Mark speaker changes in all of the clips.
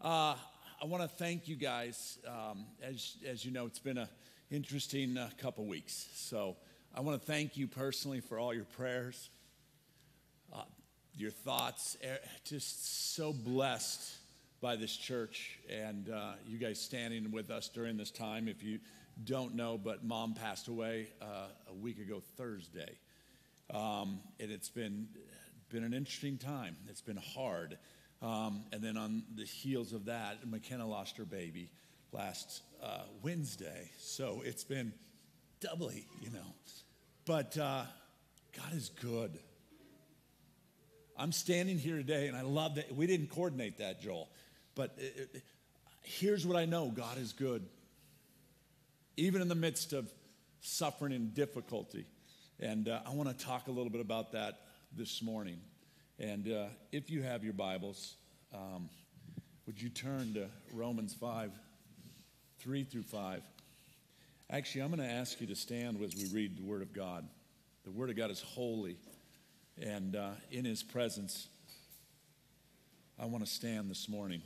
Speaker 1: Uh, I want to thank you guys. Um, as, as you know, it's been an interesting uh, couple weeks. So I want to thank you personally for all your prayers, uh, your thoughts. Eh, just so blessed by this church and uh, you guys standing with us during this time. If you don't know, but mom passed away uh, a week ago Thursday. Um, and it's been, been an interesting time. It's been hard. Um, and then on the heels of that, McKenna lost her baby last uh, Wednesday. So it's been doubly, you know. But uh, God is good. I'm standing here today, and I love that. We didn't coordinate that, Joel. But it, it, here's what I know God is good. Even in the midst of suffering and difficulty. And uh, I want to talk a little bit about that this morning. And uh, if you have your Bibles, um, would you turn to Romans 5, 3 through 5? Actually, I'm going to ask you to stand as we read the Word of God. The Word of God is holy, and uh, in His presence, I want to stand this morning.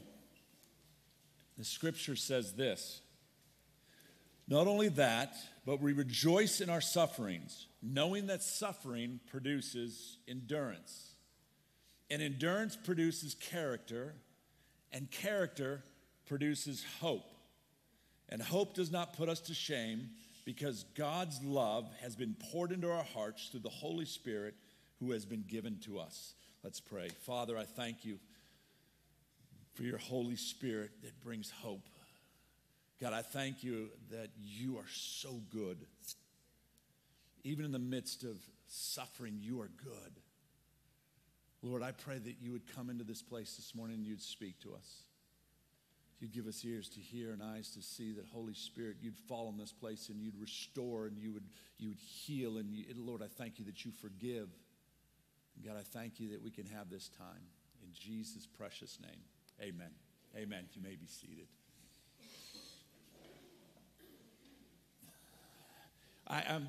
Speaker 1: The scripture says this Not only that, but we rejoice in our sufferings, knowing that suffering produces endurance. And endurance produces character, and character produces hope. And hope does not put us to shame because God's love has been poured into our hearts through the Holy Spirit who has been given to us. Let's pray. Father, I thank you for your Holy Spirit that brings hope. God, I thank you that you are so good. Even in the midst of suffering, you are good. Lord, I pray that you would come into this place this morning and you'd speak to us. You'd give us ears to hear and eyes to see that Holy Spirit, you'd fall in this place and you'd restore and you would, you would heal. And you, Lord, I thank you that you forgive. God, I thank you that we can have this time. In Jesus' precious name, amen. Amen. You may be seated. I, am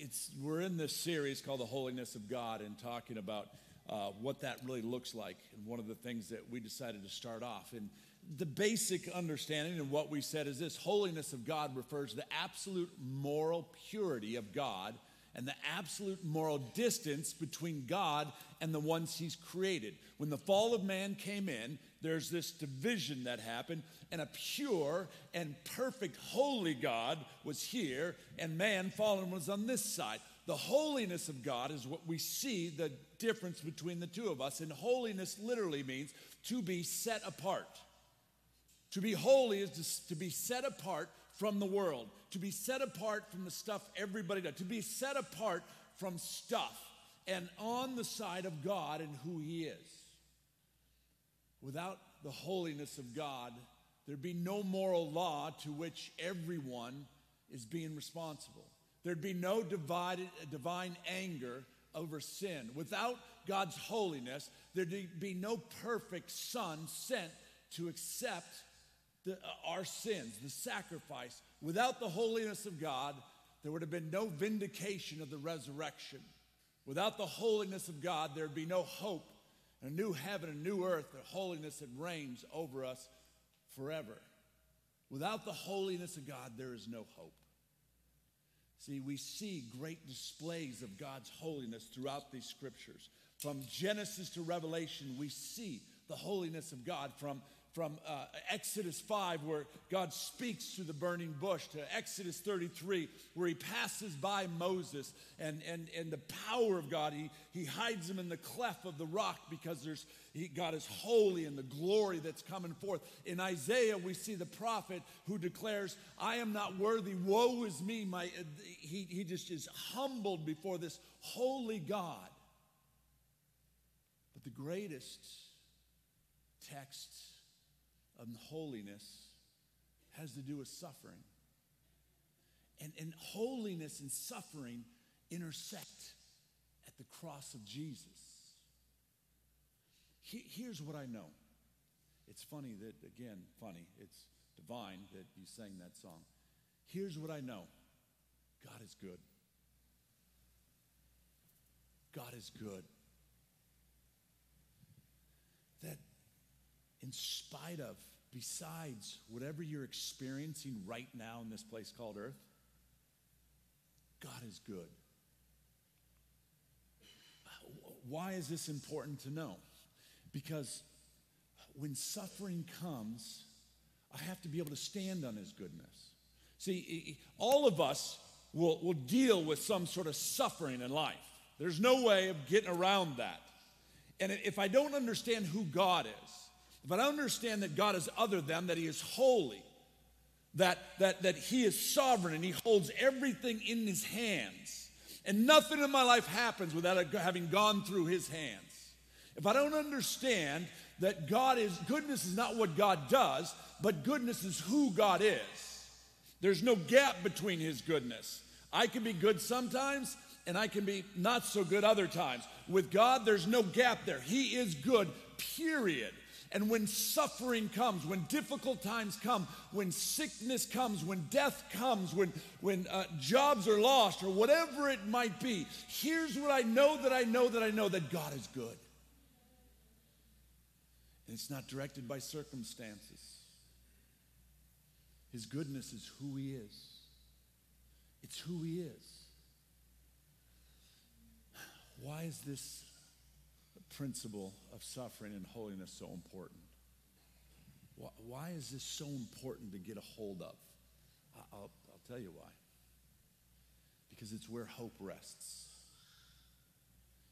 Speaker 1: it's, we're in this series called The Holiness of God and talking about uh, what that really looks like. And one of the things that we decided to start off. And the basic understanding and what we said is this holiness of God refers to the absolute moral purity of God and the absolute moral distance between God and the ones he's created. When the fall of man came in, there's this division that happened, and a pure and perfect holy God was here, and man fallen was on this side. The holiness of God is what we see the difference between the two of us. And holiness literally means to be set apart. To be holy is to, be set apart from the world, to be set apart from the stuff everybody does, to be set apart from stuff and on the side of God and who He is. Without the holiness of God, there'd be no moral law to which everyone is being responsible. There'd be no divided, divine anger over sin. Without God's holiness, there'd be no perfect Son sent to accept the, uh, our sins, the sacrifice. Without the holiness of God, there would have been no vindication of the resurrection. Without the holiness of God, there'd be no hope, a new heaven, a new earth, the holiness that reigns over us forever. Without the holiness of God, there is no hope. See, we see great displays of God's holiness throughout these scriptures. From Genesis to Revelation, we see the holiness of God. From from uh, Exodus 5, where God speaks to the burning bush, to Exodus 33, where he passes by Moses and, and, and the power of God. He, he hides him in the cleft of the rock because there's, he, God is holy and the glory that's coming forth. In Isaiah, we see the prophet who declares, I am not worthy, woe is me. My, he, he just is humbled before this holy God. But the greatest text of holiness has to do with suffering. And, and holiness and suffering intersect at the cross of Jesus. He, here's what I know. It's funny that, again, funny, it's divine that you sang that song. Here's what I know God is good. God is good. That in spite of, besides whatever you're experiencing right now in this place called earth, God is good. Why is this important to know? Because when suffering comes, I have to be able to stand on his goodness. See, all of us will, will deal with some sort of suffering in life. There's no way of getting around that. And if I don't understand who God is, if I don't understand that God is other than, that He is holy, that, that, that He is sovereign and He holds everything in His hands, and nothing in my life happens without having gone through His hands. If I don't understand that God is, goodness is not what God does, but goodness is who God is. There's no gap between His goodness. I can be good sometimes, and I can be not so good other times. With God, there's no gap there. He is good, period. And when suffering comes, when difficult times come, when sickness comes, when death comes, when, when uh, jobs are lost, or whatever it might be, here's what I know that I know that I know that God is good. And it's not directed by circumstances. His goodness is who He is, it's who He is. Why is this principle of suffering and holiness so important? Why is this so important to get a hold of? I'll, I'll tell you why. Because it's where hope rests.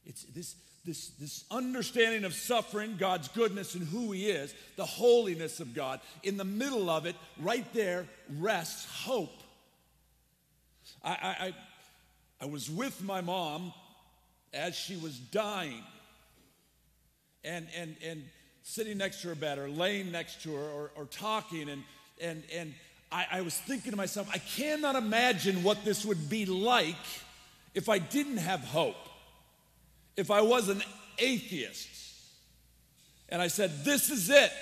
Speaker 1: It's this, this, this understanding of suffering, God's goodness and who He is, the holiness of God. In the middle of it, right there, rests hope. I, I, I was with my mom as she was dying and, and, and sitting next to her bed or laying next to her or, or talking. And, and, and I, I was thinking to myself, I cannot imagine what this would be like if I didn't have hope, if I was an atheist. And I said, This is it.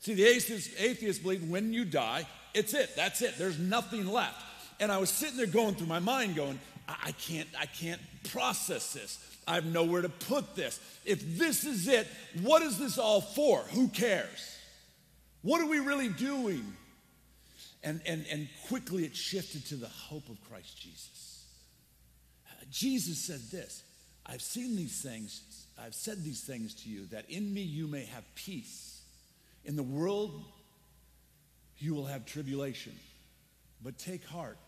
Speaker 1: See, the atheists, atheists believe when you die, it's it. That's it. There's nothing left. And I was sitting there going through my mind, going, I can't, I can't process this. I have nowhere to put this. If this is it, what is this all for? Who cares? What are we really doing? And, and, and quickly it shifted to the hope of Christ Jesus. Jesus said this I've seen these things, I've said these things to you, that in me you may have peace. In the world, you will have tribulation. But take heart,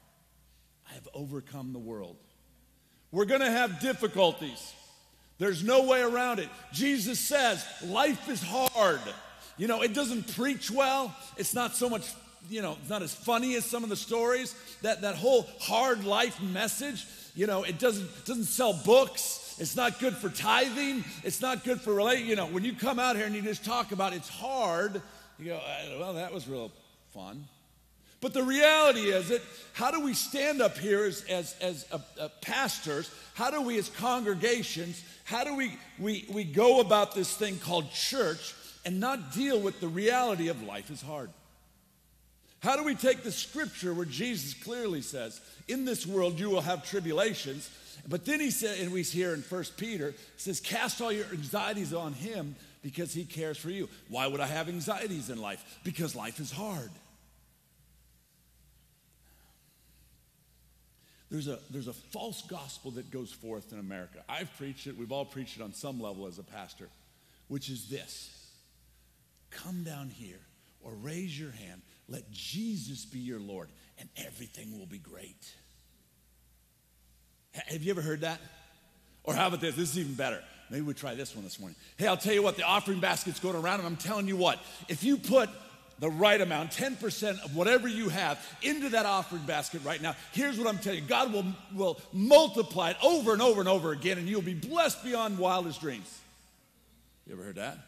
Speaker 1: I have overcome the world. We're going to have difficulties. There's no way around it. Jesus says life is hard. You know, it doesn't preach well. It's not so much, you know, it's not as funny as some of the stories. That, that whole hard life message, you know, it doesn't, doesn't sell books. It's not good for tithing. It's not good for relate. You know, when you come out here and you just talk about it's hard, you go, well, that was real fun. But the reality is that how do we stand up here as, as, as a, a pastors? How do we, as congregations, how do we, we, we go about this thing called church and not deal with the reality of life is hard? How do we take the scripture where Jesus clearly says, In this world you will have tribulations, but then he said, and we hear in First Peter, says, Cast all your anxieties on him because he cares for you. Why would I have anxieties in life? Because life is hard. There's a, there's a false gospel that goes forth in America. I've preached it, we've all preached it on some level as a pastor, which is this come down here or raise your hand, let Jesus be your Lord, and everything will be great. Have you ever heard that? Or how about this? This is even better. Maybe we try this one this morning. Hey, I'll tell you what, the offering basket's going around, and I'm telling you what, if you put the right amount, 10% of whatever you have, into that offering basket right now. Here's what I'm telling you God will, will multiply it over and over and over again, and you'll be blessed beyond wildest dreams. You ever heard that?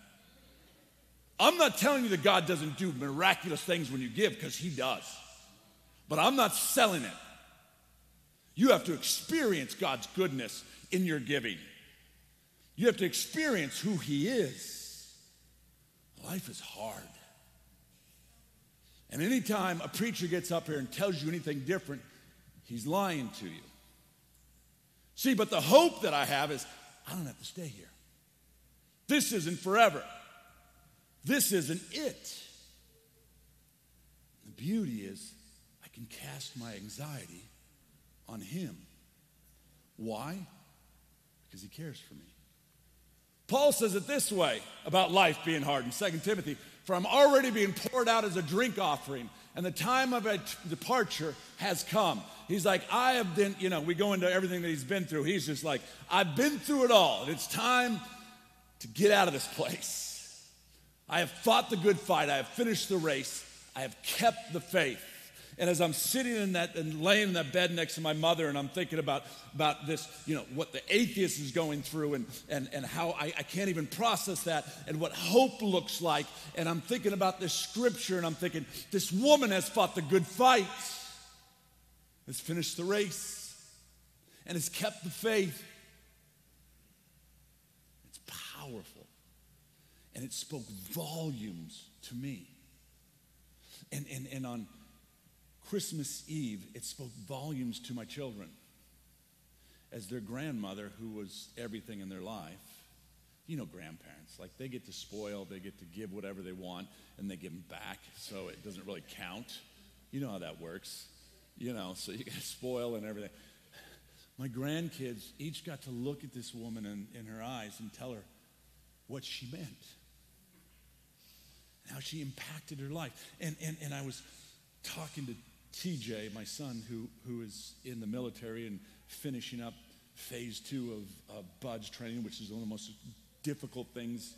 Speaker 1: I'm not telling you that God doesn't do miraculous things when you give, because He does. But I'm not selling it. You have to experience God's goodness in your giving. You have to experience who He is. Life is hard. And anytime a preacher gets up here and tells you anything different, he's lying to you. See, but the hope that I have is I don't have to stay here. This isn't forever. This isn't it. The beauty is I can cast my anxiety on Him. Why? Because He cares for me. Paul says it this way about life being hard in 2 Timothy For I'm already being poured out as a drink offering, and the time of departure has come. He's like, I have been, you know, we go into everything that he's been through. He's just like, I've been through it all, and it's time to get out of this place. I have fought the good fight, I have finished the race, I have kept the faith. And as I'm sitting in that and laying in that bed next to my mother, and I'm thinking about, about this, you know, what the atheist is going through and, and, and how I, I can't even process that and what hope looks like. And I'm thinking about this scripture and I'm thinking, this woman has fought the good fight, has finished the race, and has kept the faith. It's powerful. And it spoke volumes to me. And, and, and on Christmas Eve, it spoke volumes to my children as their grandmother, who was everything in their life. You know, grandparents, like they get to spoil, they get to give whatever they want, and they give them back, so it doesn't really count. You know how that works. You know, so you get to spoil and everything. My grandkids each got to look at this woman in, in her eyes and tell her what she meant, how she impacted her life. And, and, and I was talking to TJ, my son, who, who is in the military and finishing up phase two of, of BUD/S training, which is one of the most difficult things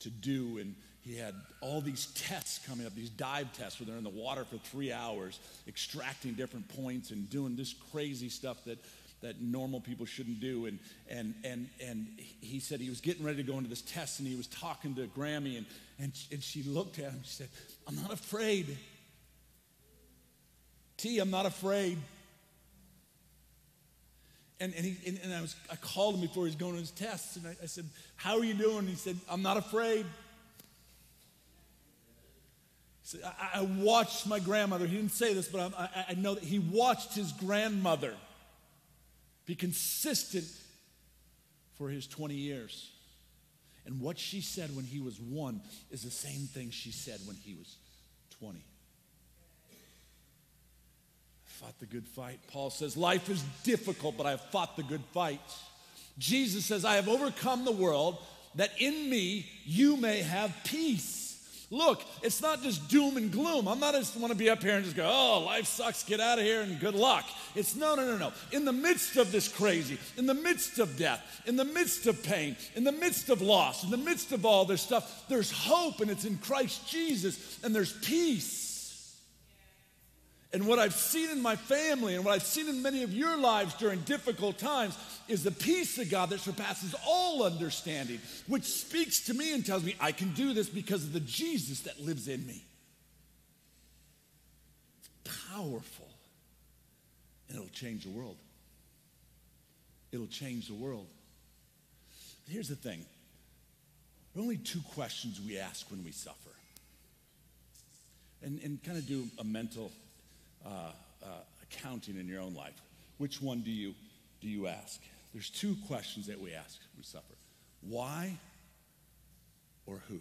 Speaker 1: to do. And he had all these tests coming up, these dive tests where they're in the water for three hours, extracting different points and doing this crazy stuff that, that normal people shouldn't do. And, and, and, and he said he was getting ready to go into this test and he was talking to Grammy and, and, and she looked at him. She said, I'm not afraid. T, I'm not afraid. And, and, he, and, and I, was, I called him before he was going to his tests, and I, I said, How are you doing? And He said, I'm not afraid. Said, I, I, watched my grandmother, he didn't say this, but I, I know that he watched his grandmother be consistent for his 20 years. And what she said when he was one is the same thing she said when he was 20 fought the good fight. Paul says, Life is difficult, but I have fought the good fight. Jesus says, I have overcome the world that in me you may have peace. Look, it's not just doom and gloom. I'm not just want to be up here and just go, oh, life sucks, get out of here and good luck. It's no, no, no, no. In the midst of this crazy, in the midst of death, in the midst of pain, in the midst of loss, in the midst of all this stuff, there's hope and it's in Christ Jesus and there's peace. And what I've seen in my family and what I've seen in many of your lives during difficult times is the peace of God that surpasses all understanding, which speaks to me and tells me I can do this because of the Jesus that lives in me. It's powerful. And it'll change the world. It'll change the world. But here's the thing there are only two questions we ask when we suffer. And, and kind of do a mental uh, uh, accounting in your own life, which one do you, do you ask? There's two questions that we ask we suffer why or who?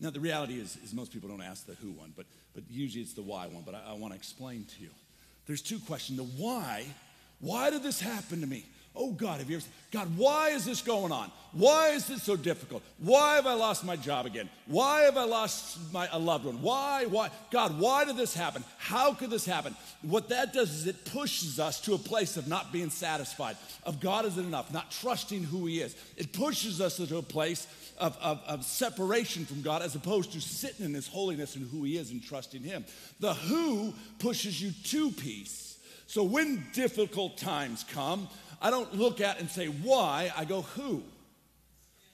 Speaker 1: Now, the reality is, is most people don't ask the who one, but, but usually it's the why one. But I, I want to explain to you. There's two questions. The why, why did this happen to me? Oh God, have you ever, God, why is this going on? Why is this so difficult? Why have I lost my job again? Why have I lost my, a loved one? Why, why? God, why did this happen? How could this happen? What that does is it pushes us to a place of not being satisfied, of God isn't enough, not trusting who He is. It pushes us to a place of, of, of separation from God as opposed to sitting in His holiness and who He is and trusting Him. The who pushes you to peace. So when difficult times come, I don't look at and say why, I go who.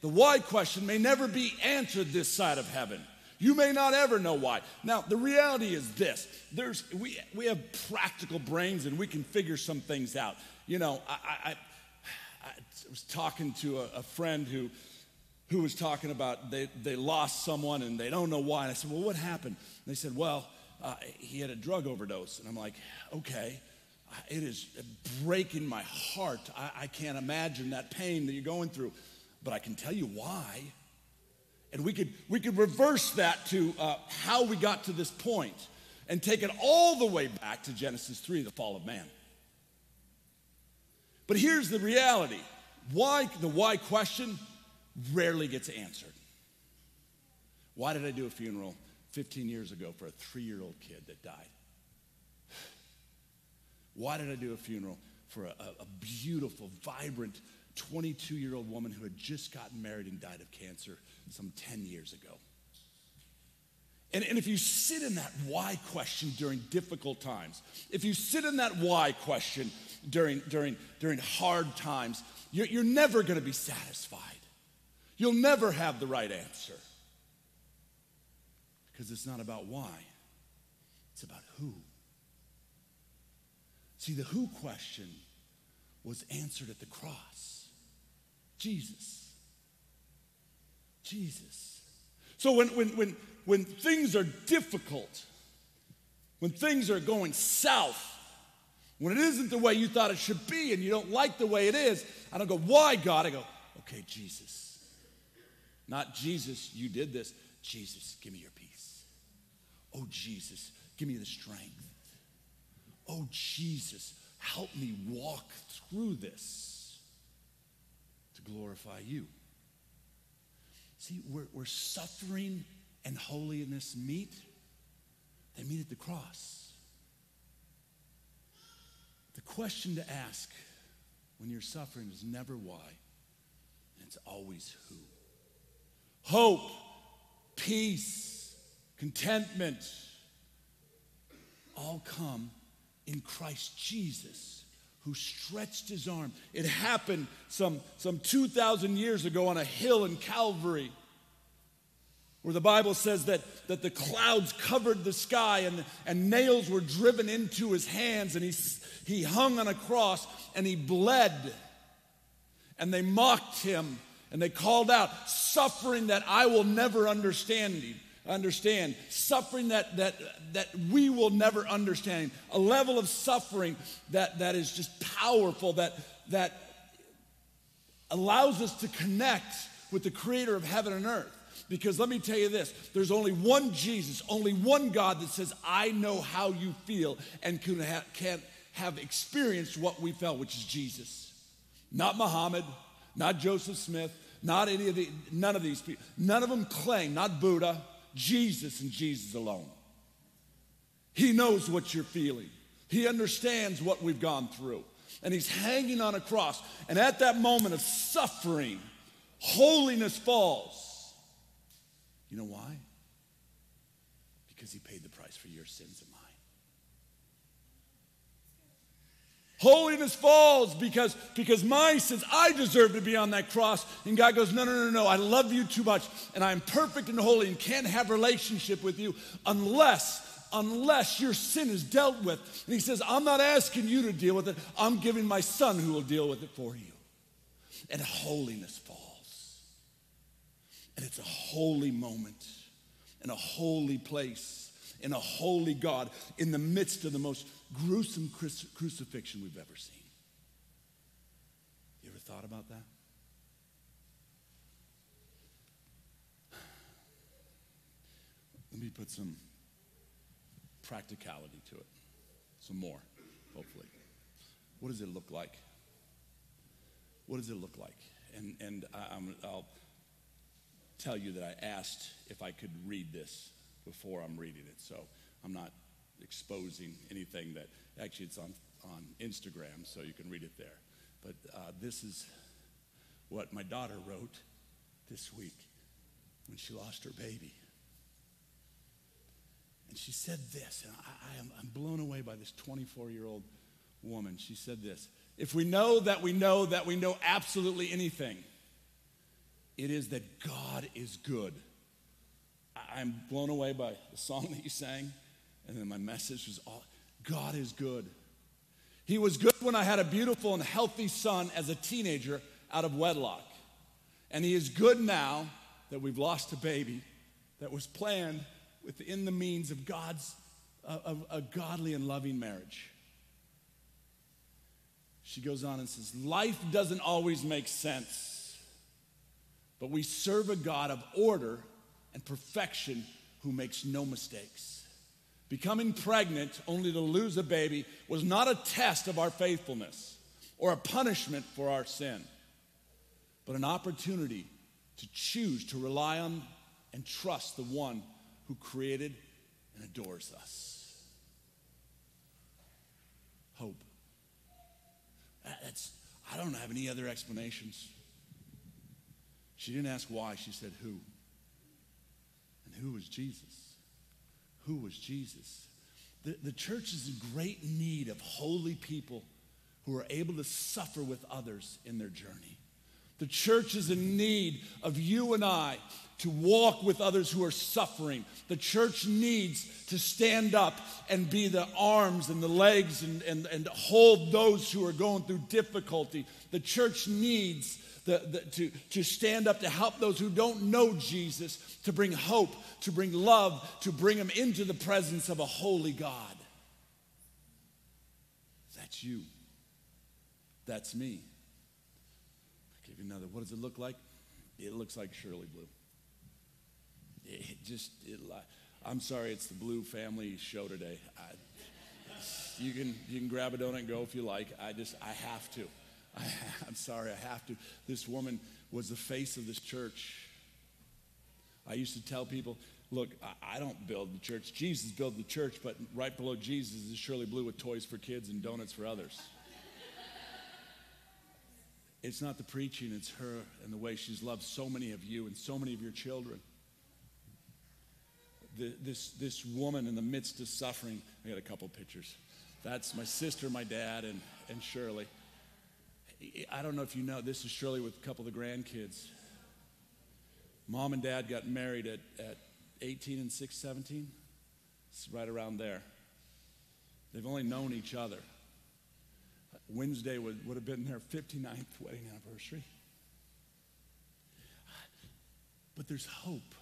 Speaker 1: the why question may never be answered this side of heaven. You may not ever know why. Now, the reality is this there's, we, we have practical brains and we can figure some things out. You know, I, I, I was talking to a, a friend who, who was talking about they, they lost someone and they don't know why. And I said, Well, what happened? And they said, Well, uh, he had a drug overdose. And I'm like, Okay, it is breaking my heart. I, I can't imagine that pain that you're going through, but I can tell you why. And we could, we could reverse that to uh, how we got to this point and take it all the way back to Genesis 3, the fall of man. But here's the reality why, the why question rarely gets answered. Why did I do a funeral 15 years ago for a three year old kid that died? Why did I do a funeral for a, a beautiful, vibrant 22 year old woman who had just gotten married and died of cancer some 10 years ago? And, and if you sit in that why question during difficult times, if you sit in that why question during, during, during hard times, you're, you're never going to be satisfied. You'll never have the right answer. Because it's not about why, it's about who. See, the who question was answered at the cross Jesus. Jesus. So when, when, when, when things are difficult, when things are going south, when it isn't the way you thought it should be and you don't like the way it is, I don't go, why, God? I go, okay, Jesus. Not Jesus, you did this. Jesus, give me your peace. Oh, Jesus, give me the strength. Oh, Jesus, help me walk through this to glorify you. See, where, where suffering and holiness meet, they meet at the cross. The question to ask when you're suffering is never why, it's always who. Hope, peace, contentment all come in Christ Jesus who stretched his arm. It happened some, some 2,000 years ago on a hill in Calvary where the Bible says that, that the clouds covered the sky and, and nails were driven into his hands and he, he hung on a cross and he bled. And they mocked him and they called out, suffering that I will never understand understand, suffering that, that, that we will never understand, a level of suffering that, that is just powerful, that, that allows us to connect with the creator of heaven and earth. Because let me tell you this there's only one Jesus, only one God that says, I know how you feel and can, ha- can have experienced what we felt, which is Jesus. Not Muhammad, not Joseph Smith, not any of the, none of these people. None of them claim, not Buddha, Jesus and Jesus alone. He knows what you're feeling, He understands what we've gone through. And He's hanging on a cross. And at that moment of suffering, holiness falls. You know why? Because He paid the price for your sins and mine. Holiness falls because, because my sins, I deserve to be on that cross. And God goes, No, no, no, no, I love you too much, and I'm perfect and holy and can't have relationship with you unless, unless your sin is dealt with. And he says, I'm not asking you to deal with it, I'm giving my son who will deal with it for you. And holiness falls. And it's a holy moment and a holy place, in a holy God, in the midst of the most gruesome crucifixion we've ever seen. You ever thought about that? Let me put some practicality to it, some more, hopefully. What does it look like? What does it look like? And, and I, will tell you that I asked if I could read this before I'm reading it, so I'm not exposing anything that actually it's on, on Instagram, so you can read it there. But uh, this is what my daughter wrote this week when she lost her baby. And she said this, and I, I am, I'm blown away by this 24 year old woman. She said this If we know that we know that we know absolutely anything, It is that God is good. I'm blown away by the song that you sang, and then my message was all God is good. He was good when I had a beautiful and healthy son as a teenager out of wedlock. And he is good now that we've lost a baby that was planned within the means of God's of a godly and loving marriage. She goes on and says, Life doesn't always make sense, but we serve a God of order and perfection who makes no mistakes. Becoming pregnant only to lose a baby was not a test of our faithfulness or a punishment for our sin, but an opportunity to choose to rely on and trust the one who created and adores us. Hope. That's, I don't have any other explanations. She didn't ask why, she said who. Who was Jesus? Who was Jesus? The, the church is in great need of holy people who are able to suffer with others in their journey. The church is in need of you and I to walk with others who are suffering. The church needs to stand up and be the arms and the legs and, and, and hold those who are going through difficulty. The church needs the, the, to, to stand up to help those who don't know Jesus, to bring hope, to bring love, to bring them into the presence of a holy God. That's you. That's me. I'll give you another. What does it look like? It looks like Shirley Blue. It just, it, I'm sorry, it's the Blue family show today. I, you can you can grab a donut and go if you like. I just I have to. I, I'm sorry, I have to. This woman was the face of this church. I used to tell people, look, I, don't build the church. Jesus built the church, but right below Jesus is Shirley Blue with toys for kids and donuts for others. it's not the preaching, it's her and the way she's loved so many of you and so many of your children the, this, this woman in the midst of suffering. I got a couple pictures. That's my sister, my dad, and, and Shirley. I don't know if you know, this is Shirley with a couple of the grandkids. Mom and dad got married at, at 18 and 6, 17. It's right around there. They've only known each other. Wednesday would, would have been their 59th wedding anniversary. But there's hope.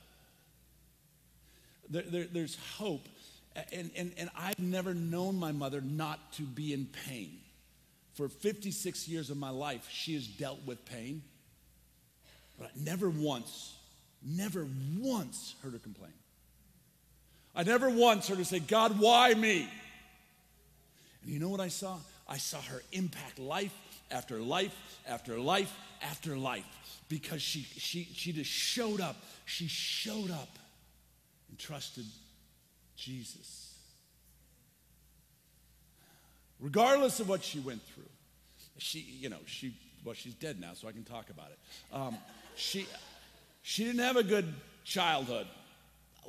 Speaker 1: There, there, there's hope. And, and, and I've never known my mother not to be in pain. For 56 years of my life, she has dealt with pain. But I never once, never once heard her complain. I never once heard her say, God, why me? And you know what I saw? I saw her impact life after life after life after life because she, she, she just showed up. She showed up and trusted Jesus. Regardless of what she went through, she, you know, she, well, she's dead now, so I can talk about it. Um, she, she didn't have a good childhood.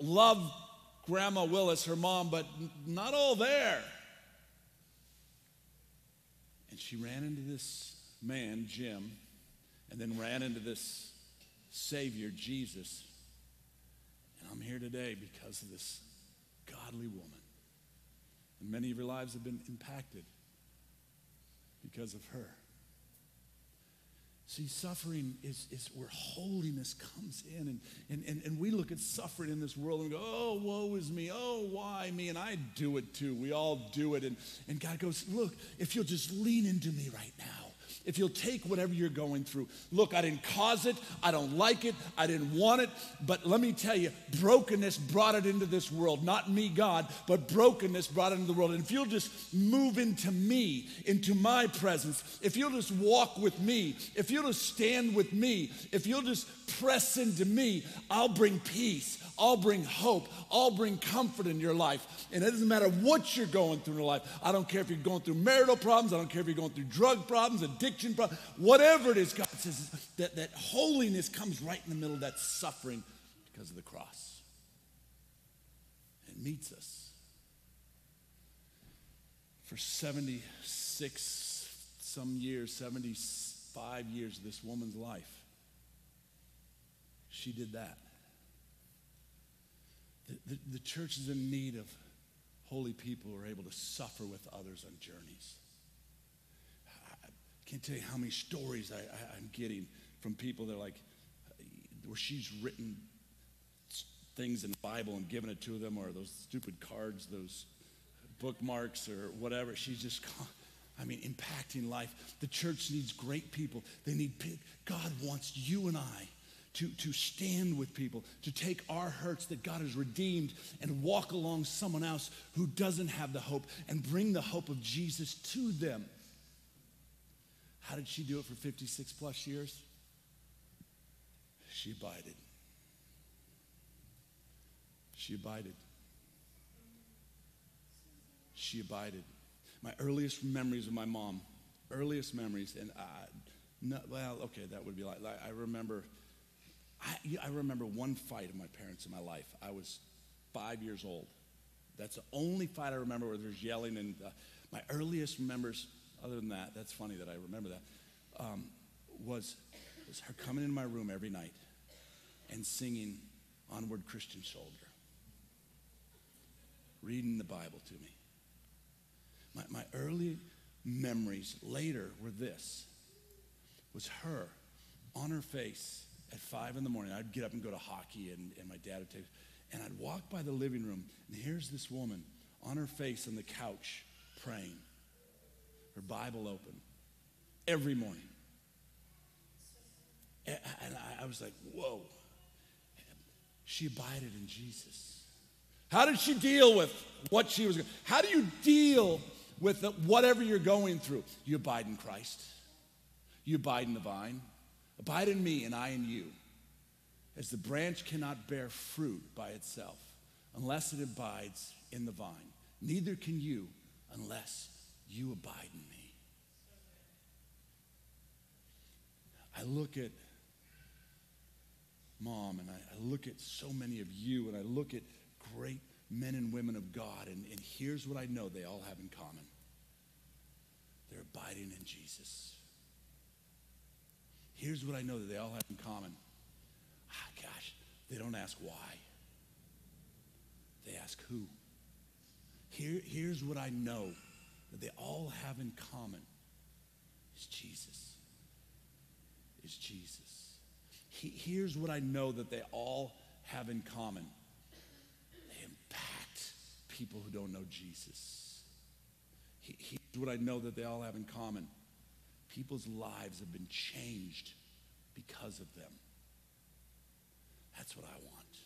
Speaker 1: Loved Grandma Willis, her mom, but not all there. And she ran into this man, Jim, and then ran into this Savior, Jesus. And I'm here today because of this godly woman. And many of your lives have been impacted because of her. See, suffering is, is where holiness comes in. And, and, and, and we look at suffering in this world and go, oh, woe is me. Oh, why me? And I do it too. We all do it. And, and God goes, look, if you'll just lean into me right now, if you'll take whatever you're going through. Look, I didn't cause it, I don't like it, I didn't want it, but let me tell you, brokenness brought it into this world. Not me, God, but brokenness brought it into the world. And if you'll just move into me, into my presence, if you'll just walk with me, if you'll just stand with me, if you'll just press into me, I'll bring peace. I'll bring hope. I'll bring comfort in your life. And it doesn't matter what you're going through in your life. I don't care if you're going through marital problems. I don't care if you're going through drug problems, addiction problems, whatever it is. God says that, that holiness comes right in the middle of that suffering because of the cross. It meets us. For 76 some years, 75 years of this woman's life, she did that. The, the, church is in need of holy people who are able to suffer with others on journeys. I can't tell you how many stories I, I, I'm getting from people that are like, where she's written things in the Bible and given it to them, or those stupid cards, those bookmarks, or whatever. She's just, I mean, impacting life. The church needs great people. They need, God wants you and I to, to stand with people, to take our hurts that God has redeemed and walk along someone else who doesn't have the hope and bring the hope of Jesus to them. How did she do it for 56 plus years? She abided. She abided. She abided. My earliest memories of my mom, earliest memories, and I, no, well, okay, that would be like, I remember, I, I remember one fight of my parents in my life. I was five years old. That's the only fight I remember where there's yelling. And uh, my earliest memories, other than that, that's funny that I remember that, um, was, was her coming in my room every night and singing Onward Christian Soldier, reading the Bible to me. My, my early memories later were this was her on her face at five in the morning. I'd get up and go to hockey, and, and my dad would take, and I'd walk by the living room, and here's this woman on her face on the couch praying, her Bible open, every morning. And I, I was like, whoa. She abided in Jesus. How did she deal with what she was How do you deal with the, whatever you're going through? You abide in Christ. You abide in the vine. Abide in me and I in you. As the branch cannot bear fruit by itself unless it abides in the vine, neither can you unless you abide in me. I look at mom, and I, I, look at so many of you, and I look at great men and women of God, and, and here's what I know they all have in common they're abiding in Jesus. Here's what I know that they all have in common. Ah, gosh, they don't ask why. They ask who. Here, here's what I know that they all have in common is Jesus. Is Jesus he, here's what I know that they all have in common they impact people who don't know Jesus. He, here's what I know that they all have in common people's lives have been changed because of them. That's what I want.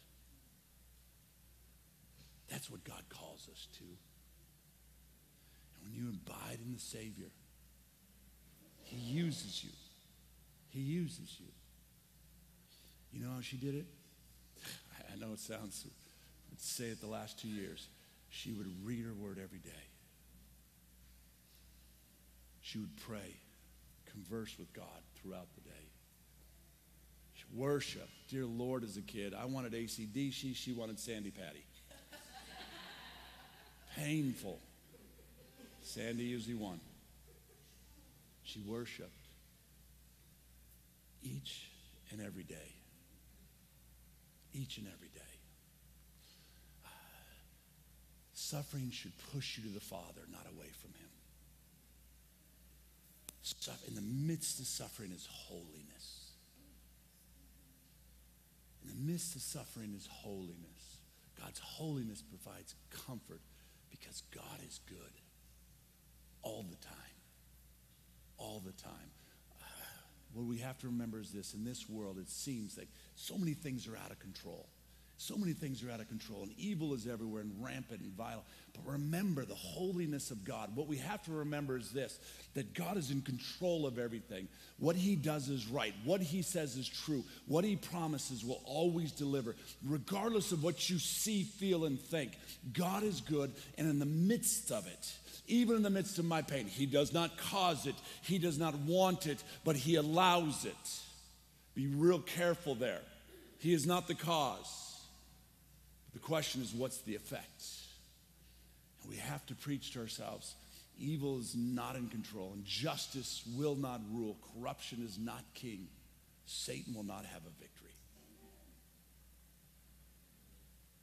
Speaker 1: That's what God calls us to. And when you abide in the Savior, He uses you. He uses you. You know how she did it? I know it sounds, let's say it the last two years. She would read her word every day. She would pray, converse with God throughout the day. Worship. Dear Lord, as a kid, I wanted ACDC, she wanted Sandi Patty. Painful. Sandi usually won. She worshiped each and every day each and every day. Uh, suffering should push you to the Father, not away from Him. In the midst of suffering is holiness. In the midst of suffering is holiness. God's holiness provides comfort because God is good all the time. All the time. What we have to remember is this in this world, it seems like so many things are out of control. So many things are out of control, and evil is everywhere and rampant and vile. But remember the holiness of God. What we have to remember is this that God is in control of everything. What He does is right. What He says is true. What He promises will always deliver, regardless of what you see, feel, and think. God is good, and in the midst of it, even in the midst of my pain. He does not cause it, He does not want it, but He allows it. Be real careful there. He is not the cause. The question is, what's the effect? And we have to preach to ourselves evil is not in control, and justice will not rule. Corruption is not king. Satan will not have a victory.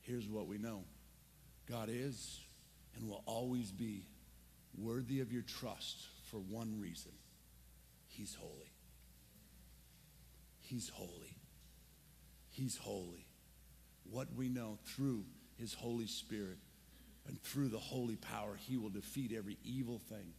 Speaker 1: here's what we know God is and will always be worthy of your trust for one reason He's holy. He's holy. He's holy. What we know through His Holy Spirit and through the holy power, He will defeat every evil thing,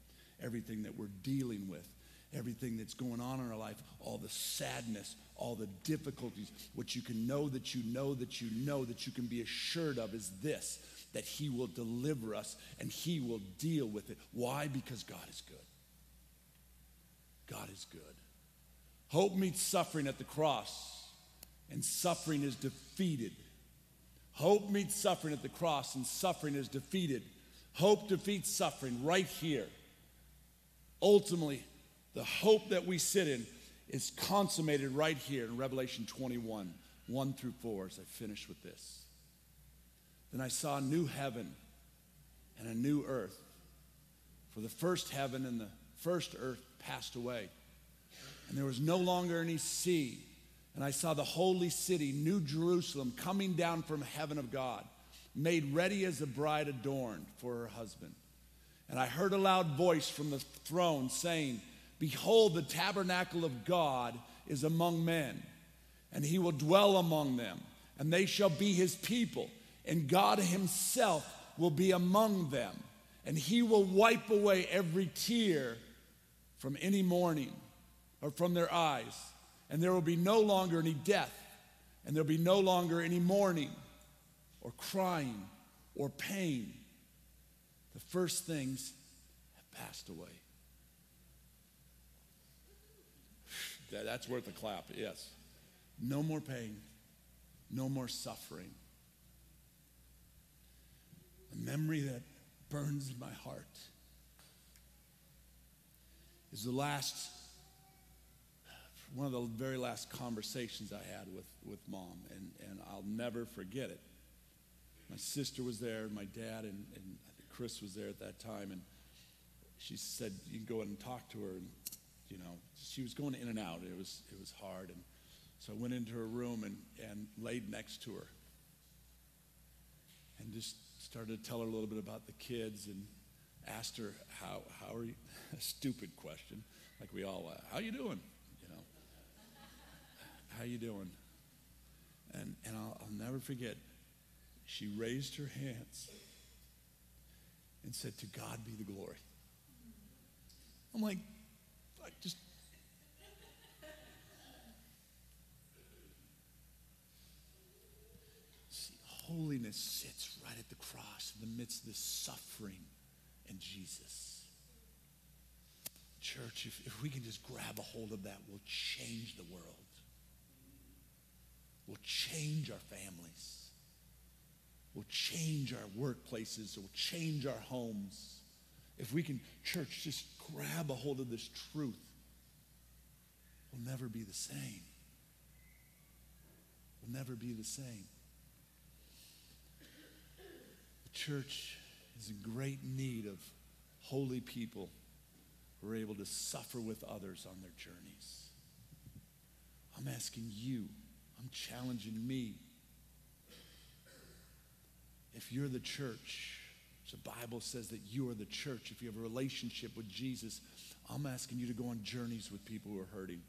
Speaker 1: everything that we're dealing with, everything that's going on in our life, all the sadness, all the difficulties. What you can know that you know that you know that you can be assured of is this that He will deliver us and He will deal with it. Why? Because God is good. God is good. Hope meets suffering at the cross, and suffering is defeated. Hope meets suffering at the cross, and suffering is defeated. Hope defeats suffering right here. Ultimately, the hope that we sit in is consummated right here in Revelation 21, 1 through 4, as I finish with this. Then I saw a new heaven and a new earth. For the first heaven and the first earth passed away, and there was no longer any sea. And I saw the holy city, New Jerusalem, coming down from heaven of God, made ready as a bride adorned for her husband. And I heard a loud voice from the throne saying, Behold, the tabernacle of God is among men, and he will dwell among them, and they shall be his people, and God himself will be among them, and he will wipe away every tear from any mourning or from their eyes, and there will be no longer any death, and there'll be no longer any mourning or crying or pain. The first things have passed away. That's worth a clap, yes. No more pain, no more suffering. A memory that burns in my heart is the last, one of the very last conversations I had with, with mom, and, and I'll never forget it. My sister was there, my dad, and, and Chris was there at that time, and she said, You can go in and talk to her. And you know, she was going in and out. It was, it was hard. And so I went into her room and, and laid next to her and just started to tell her a little bit about the kids and asked her, how, how are you? A stupid question, like we all, uh, how you doing? How you doing? And, and I'll, I'll never forget, she raised her hands and said, to God be the glory. I'm like, I just. See, holiness sits right at the cross in the midst of this suffering and Jesus. Church, if, if we can just grab a hold of that, we'll change the world. We'll change our families. We'll change our workplaces. We'll change our homes. If we can, church, just grab a hold of this truth, we'll never be the same. We'll never be the same. The church is in great need of holy people who are able to suffer with others on their journeys. I'm asking you, I'm challenging me. If you're the church, the Bible says that you are the church. If you have a relationship with Jesus, I'm asking you to go on journeys with people who are hurting.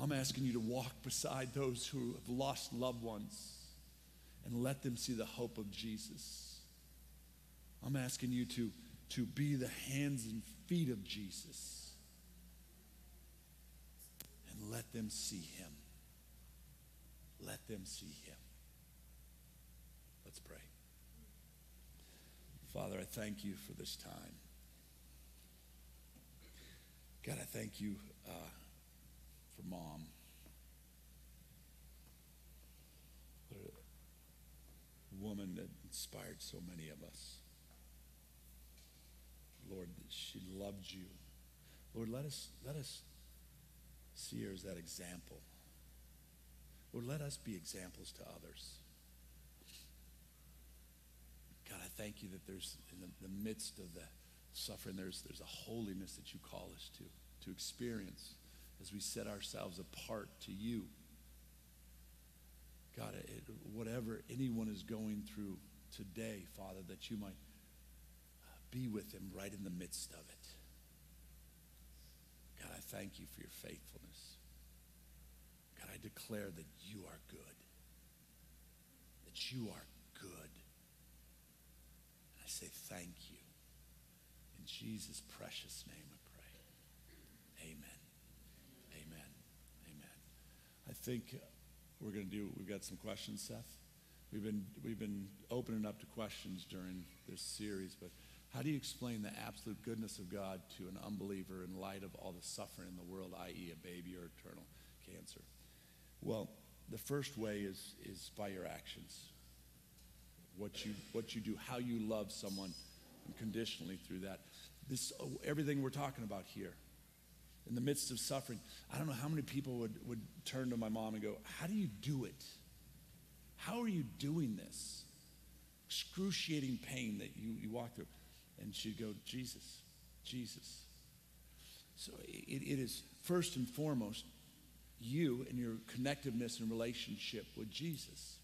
Speaker 1: I'm asking you to walk beside those who have lost loved ones and let them see the hope of Jesus. I'm asking you to, to be the hands and feet of Jesus let them see him. Let them see him. Let's pray. Father, I thank you for this time. God, I thank you uh, for mom. Woman that inspired so many of us. Lord, she loved you. Lord, let us, let us see her as that example. Lord, let us be examples to others. God, I thank you that there's in the, the midst of the suffering, there's, there's a holiness that you call us to, to experience as we set ourselves apart to you. God, it, whatever anyone is going through today, Father, that you might uh, be with them right in the midst of it. God, I thank you for your faithfulness. God, I declare that you are good. That you are good. And I say thank you. In Jesus' precious name I pray. Amen. Amen. Amen. I think uh, we're going to do, we've got some questions, Seth. We've been, we've been opening up to questions during this series, but how do you explain the absolute goodness of God to an unbeliever in light of all the suffering in the world, i.e., a baby or eternal cancer? Well, the first way is, is by your actions. What you, what you do, how you love someone unconditionally through that. This, oh, everything we're talking about here, in the midst of suffering, I don't know how many people would, would turn to my mom and go, How do you do it? How are you doing this? Excruciating pain that you, you walk through. And she'd go, Jesus, Jesus. So it, it is first and foremost you and your connectiveness and relationship with Jesus.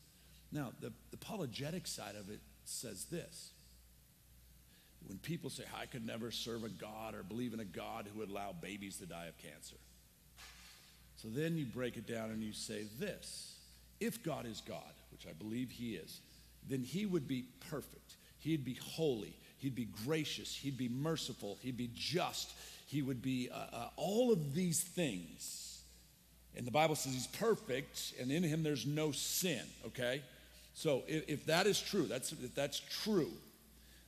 Speaker 1: Now, the, the apologetic side of it says this. When people say, I could never serve a God or believe in a God who would allow babies to die of cancer. So then you break it down and you say this if God is God, which I believe He is, then He would be perfect. He'd be holy. He'd be gracious. He'd be merciful. He'd be just. He would be uh, uh, all of these things. And the Bible says He's perfect, and in Him there's no sin, okay? So if, if that is true, that's, if that's true,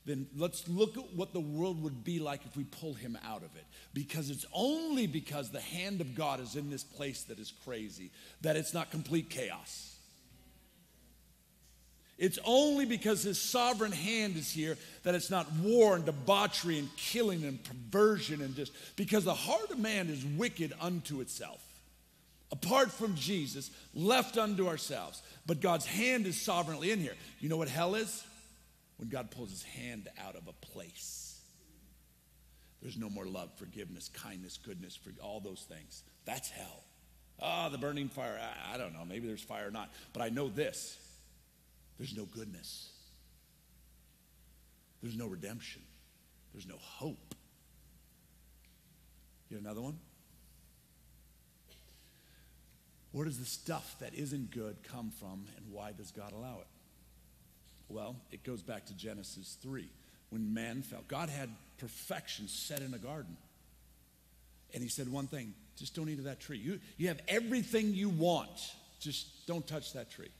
Speaker 1: then let's look at what the world would be like if we pull him out of it. Because it's only because the hand of God is in this place that is crazy that it's not complete chaos. It's only because his sovereign hand is here that it's not war and debauchery and killing and perversion and just because the heart of man is wicked unto itself. Apart from Jesus, left unto ourselves. But God's hand is sovereignly in here. You know what hell is? When God pulls his hand out of a place. There's no more love, forgiveness, kindness, goodness, for all those things. That's hell. Ah, oh, the burning fire. I, I don't know. Maybe there's fire or not. But I know this there's no goodness. There's no redemption. There's no hope. Get another one? Where does the stuff that isn't good come from, and why does God allow it? Well, it goes back to Genesis 3. When man fell, God had perfection set in a garden. And he said one thing just don't eat of that tree. You, you have everything you want, just don't touch that tree.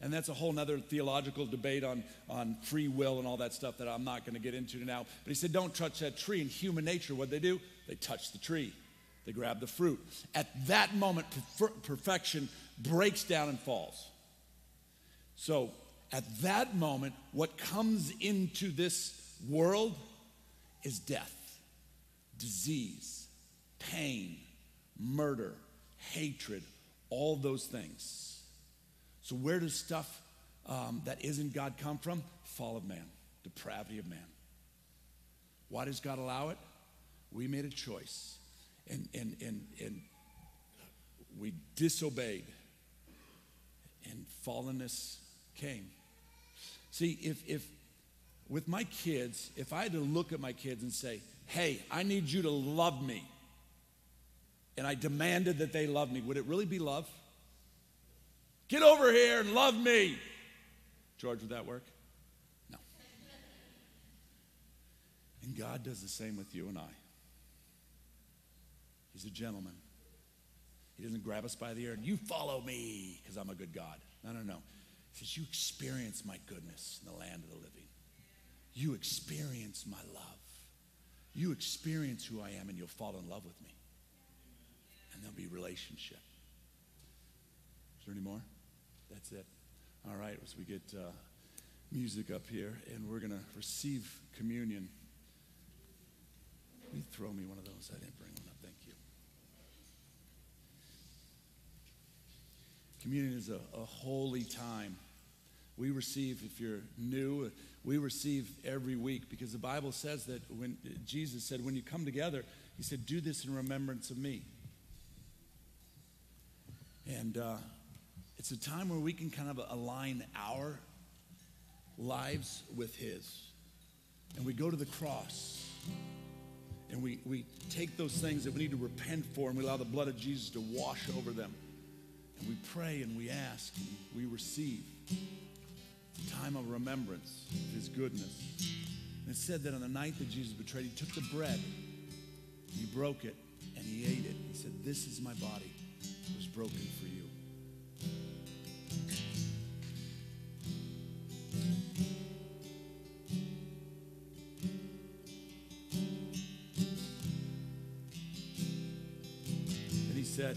Speaker 1: And that's a whole other theological debate on, on free will and all that stuff that I'm not going to get into now. But he said, don't touch that tree. In human nature, what they do? They touch the tree, they grab the fruit. At that moment, per- perfection breaks down and falls. So at that moment, what comes into this world is death, disease, pain, murder, hatred, all those things. So, where does stuff um, that isn't God come from? Fall of man, depravity of man. Why does God allow it? We made a choice and, and, and, and we disobeyed, and fallenness came. See, if, if with my kids, if I had to look at my kids and say, hey, I need you to love me, and I demanded that they love me, would it really be love? Get over here and love me. George, would that work? No. And God does the same with you and I. He's a gentleman. He doesn't grab us by the ear and you follow me because I'm a good God. No, no, no. He says, You experience my goodness in the land of the living. You experience my love. You experience who I am and you'll fall in love with me. And there'll be relationship. Is there any more? That's it. All right, as we get uh, music up here, and we're going to receive communion. You throw me one of those? I didn't bring one up. Thank you. Communion is a, a holy time. We receive, if you're new, we receive every week because the Bible says that when Jesus said, when you come together, he said, do this in remembrance of me. And uh, it's a time where we can kind of align our lives with His. And we go to the cross and we, we take those things that we need to repent for and we allow the blood of Jesus to wash over them. And we pray and we ask and we receive the time of remembrance of his goodness. And it said that on the night that Jesus betrayed, he took the bread, he broke it, and he ate it. He said, This is my body. It was broken for you. And he said,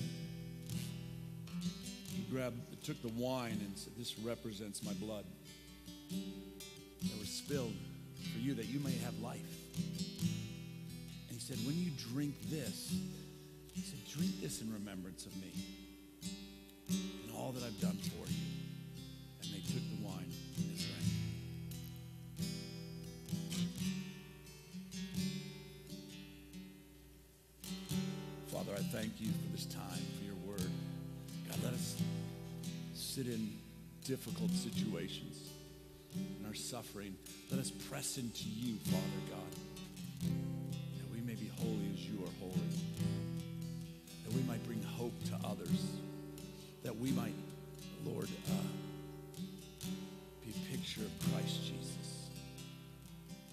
Speaker 1: he grabbed, took the wine and said, This represents my blood that was spilled for you that you may have life. And he said, When you drink this, he said, Drink this in remembrance of me all that I've done for you. And they took the wine and drank. Father, I thank you for this time, for your word. God, let us sit in difficult situations in our suffering. Let us press into you, Father God, that we may be holy as you are holy, that we might bring hope to others, that we might, Lord, uh, be a picture of Christ Jesus.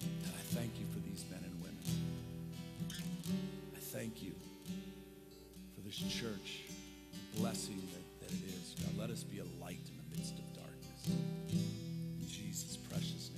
Speaker 1: And I thank you for these men and women. I thank you for this church, the blessing that, that it is. God, let us be a light in the midst of darkness. In Jesus' precious.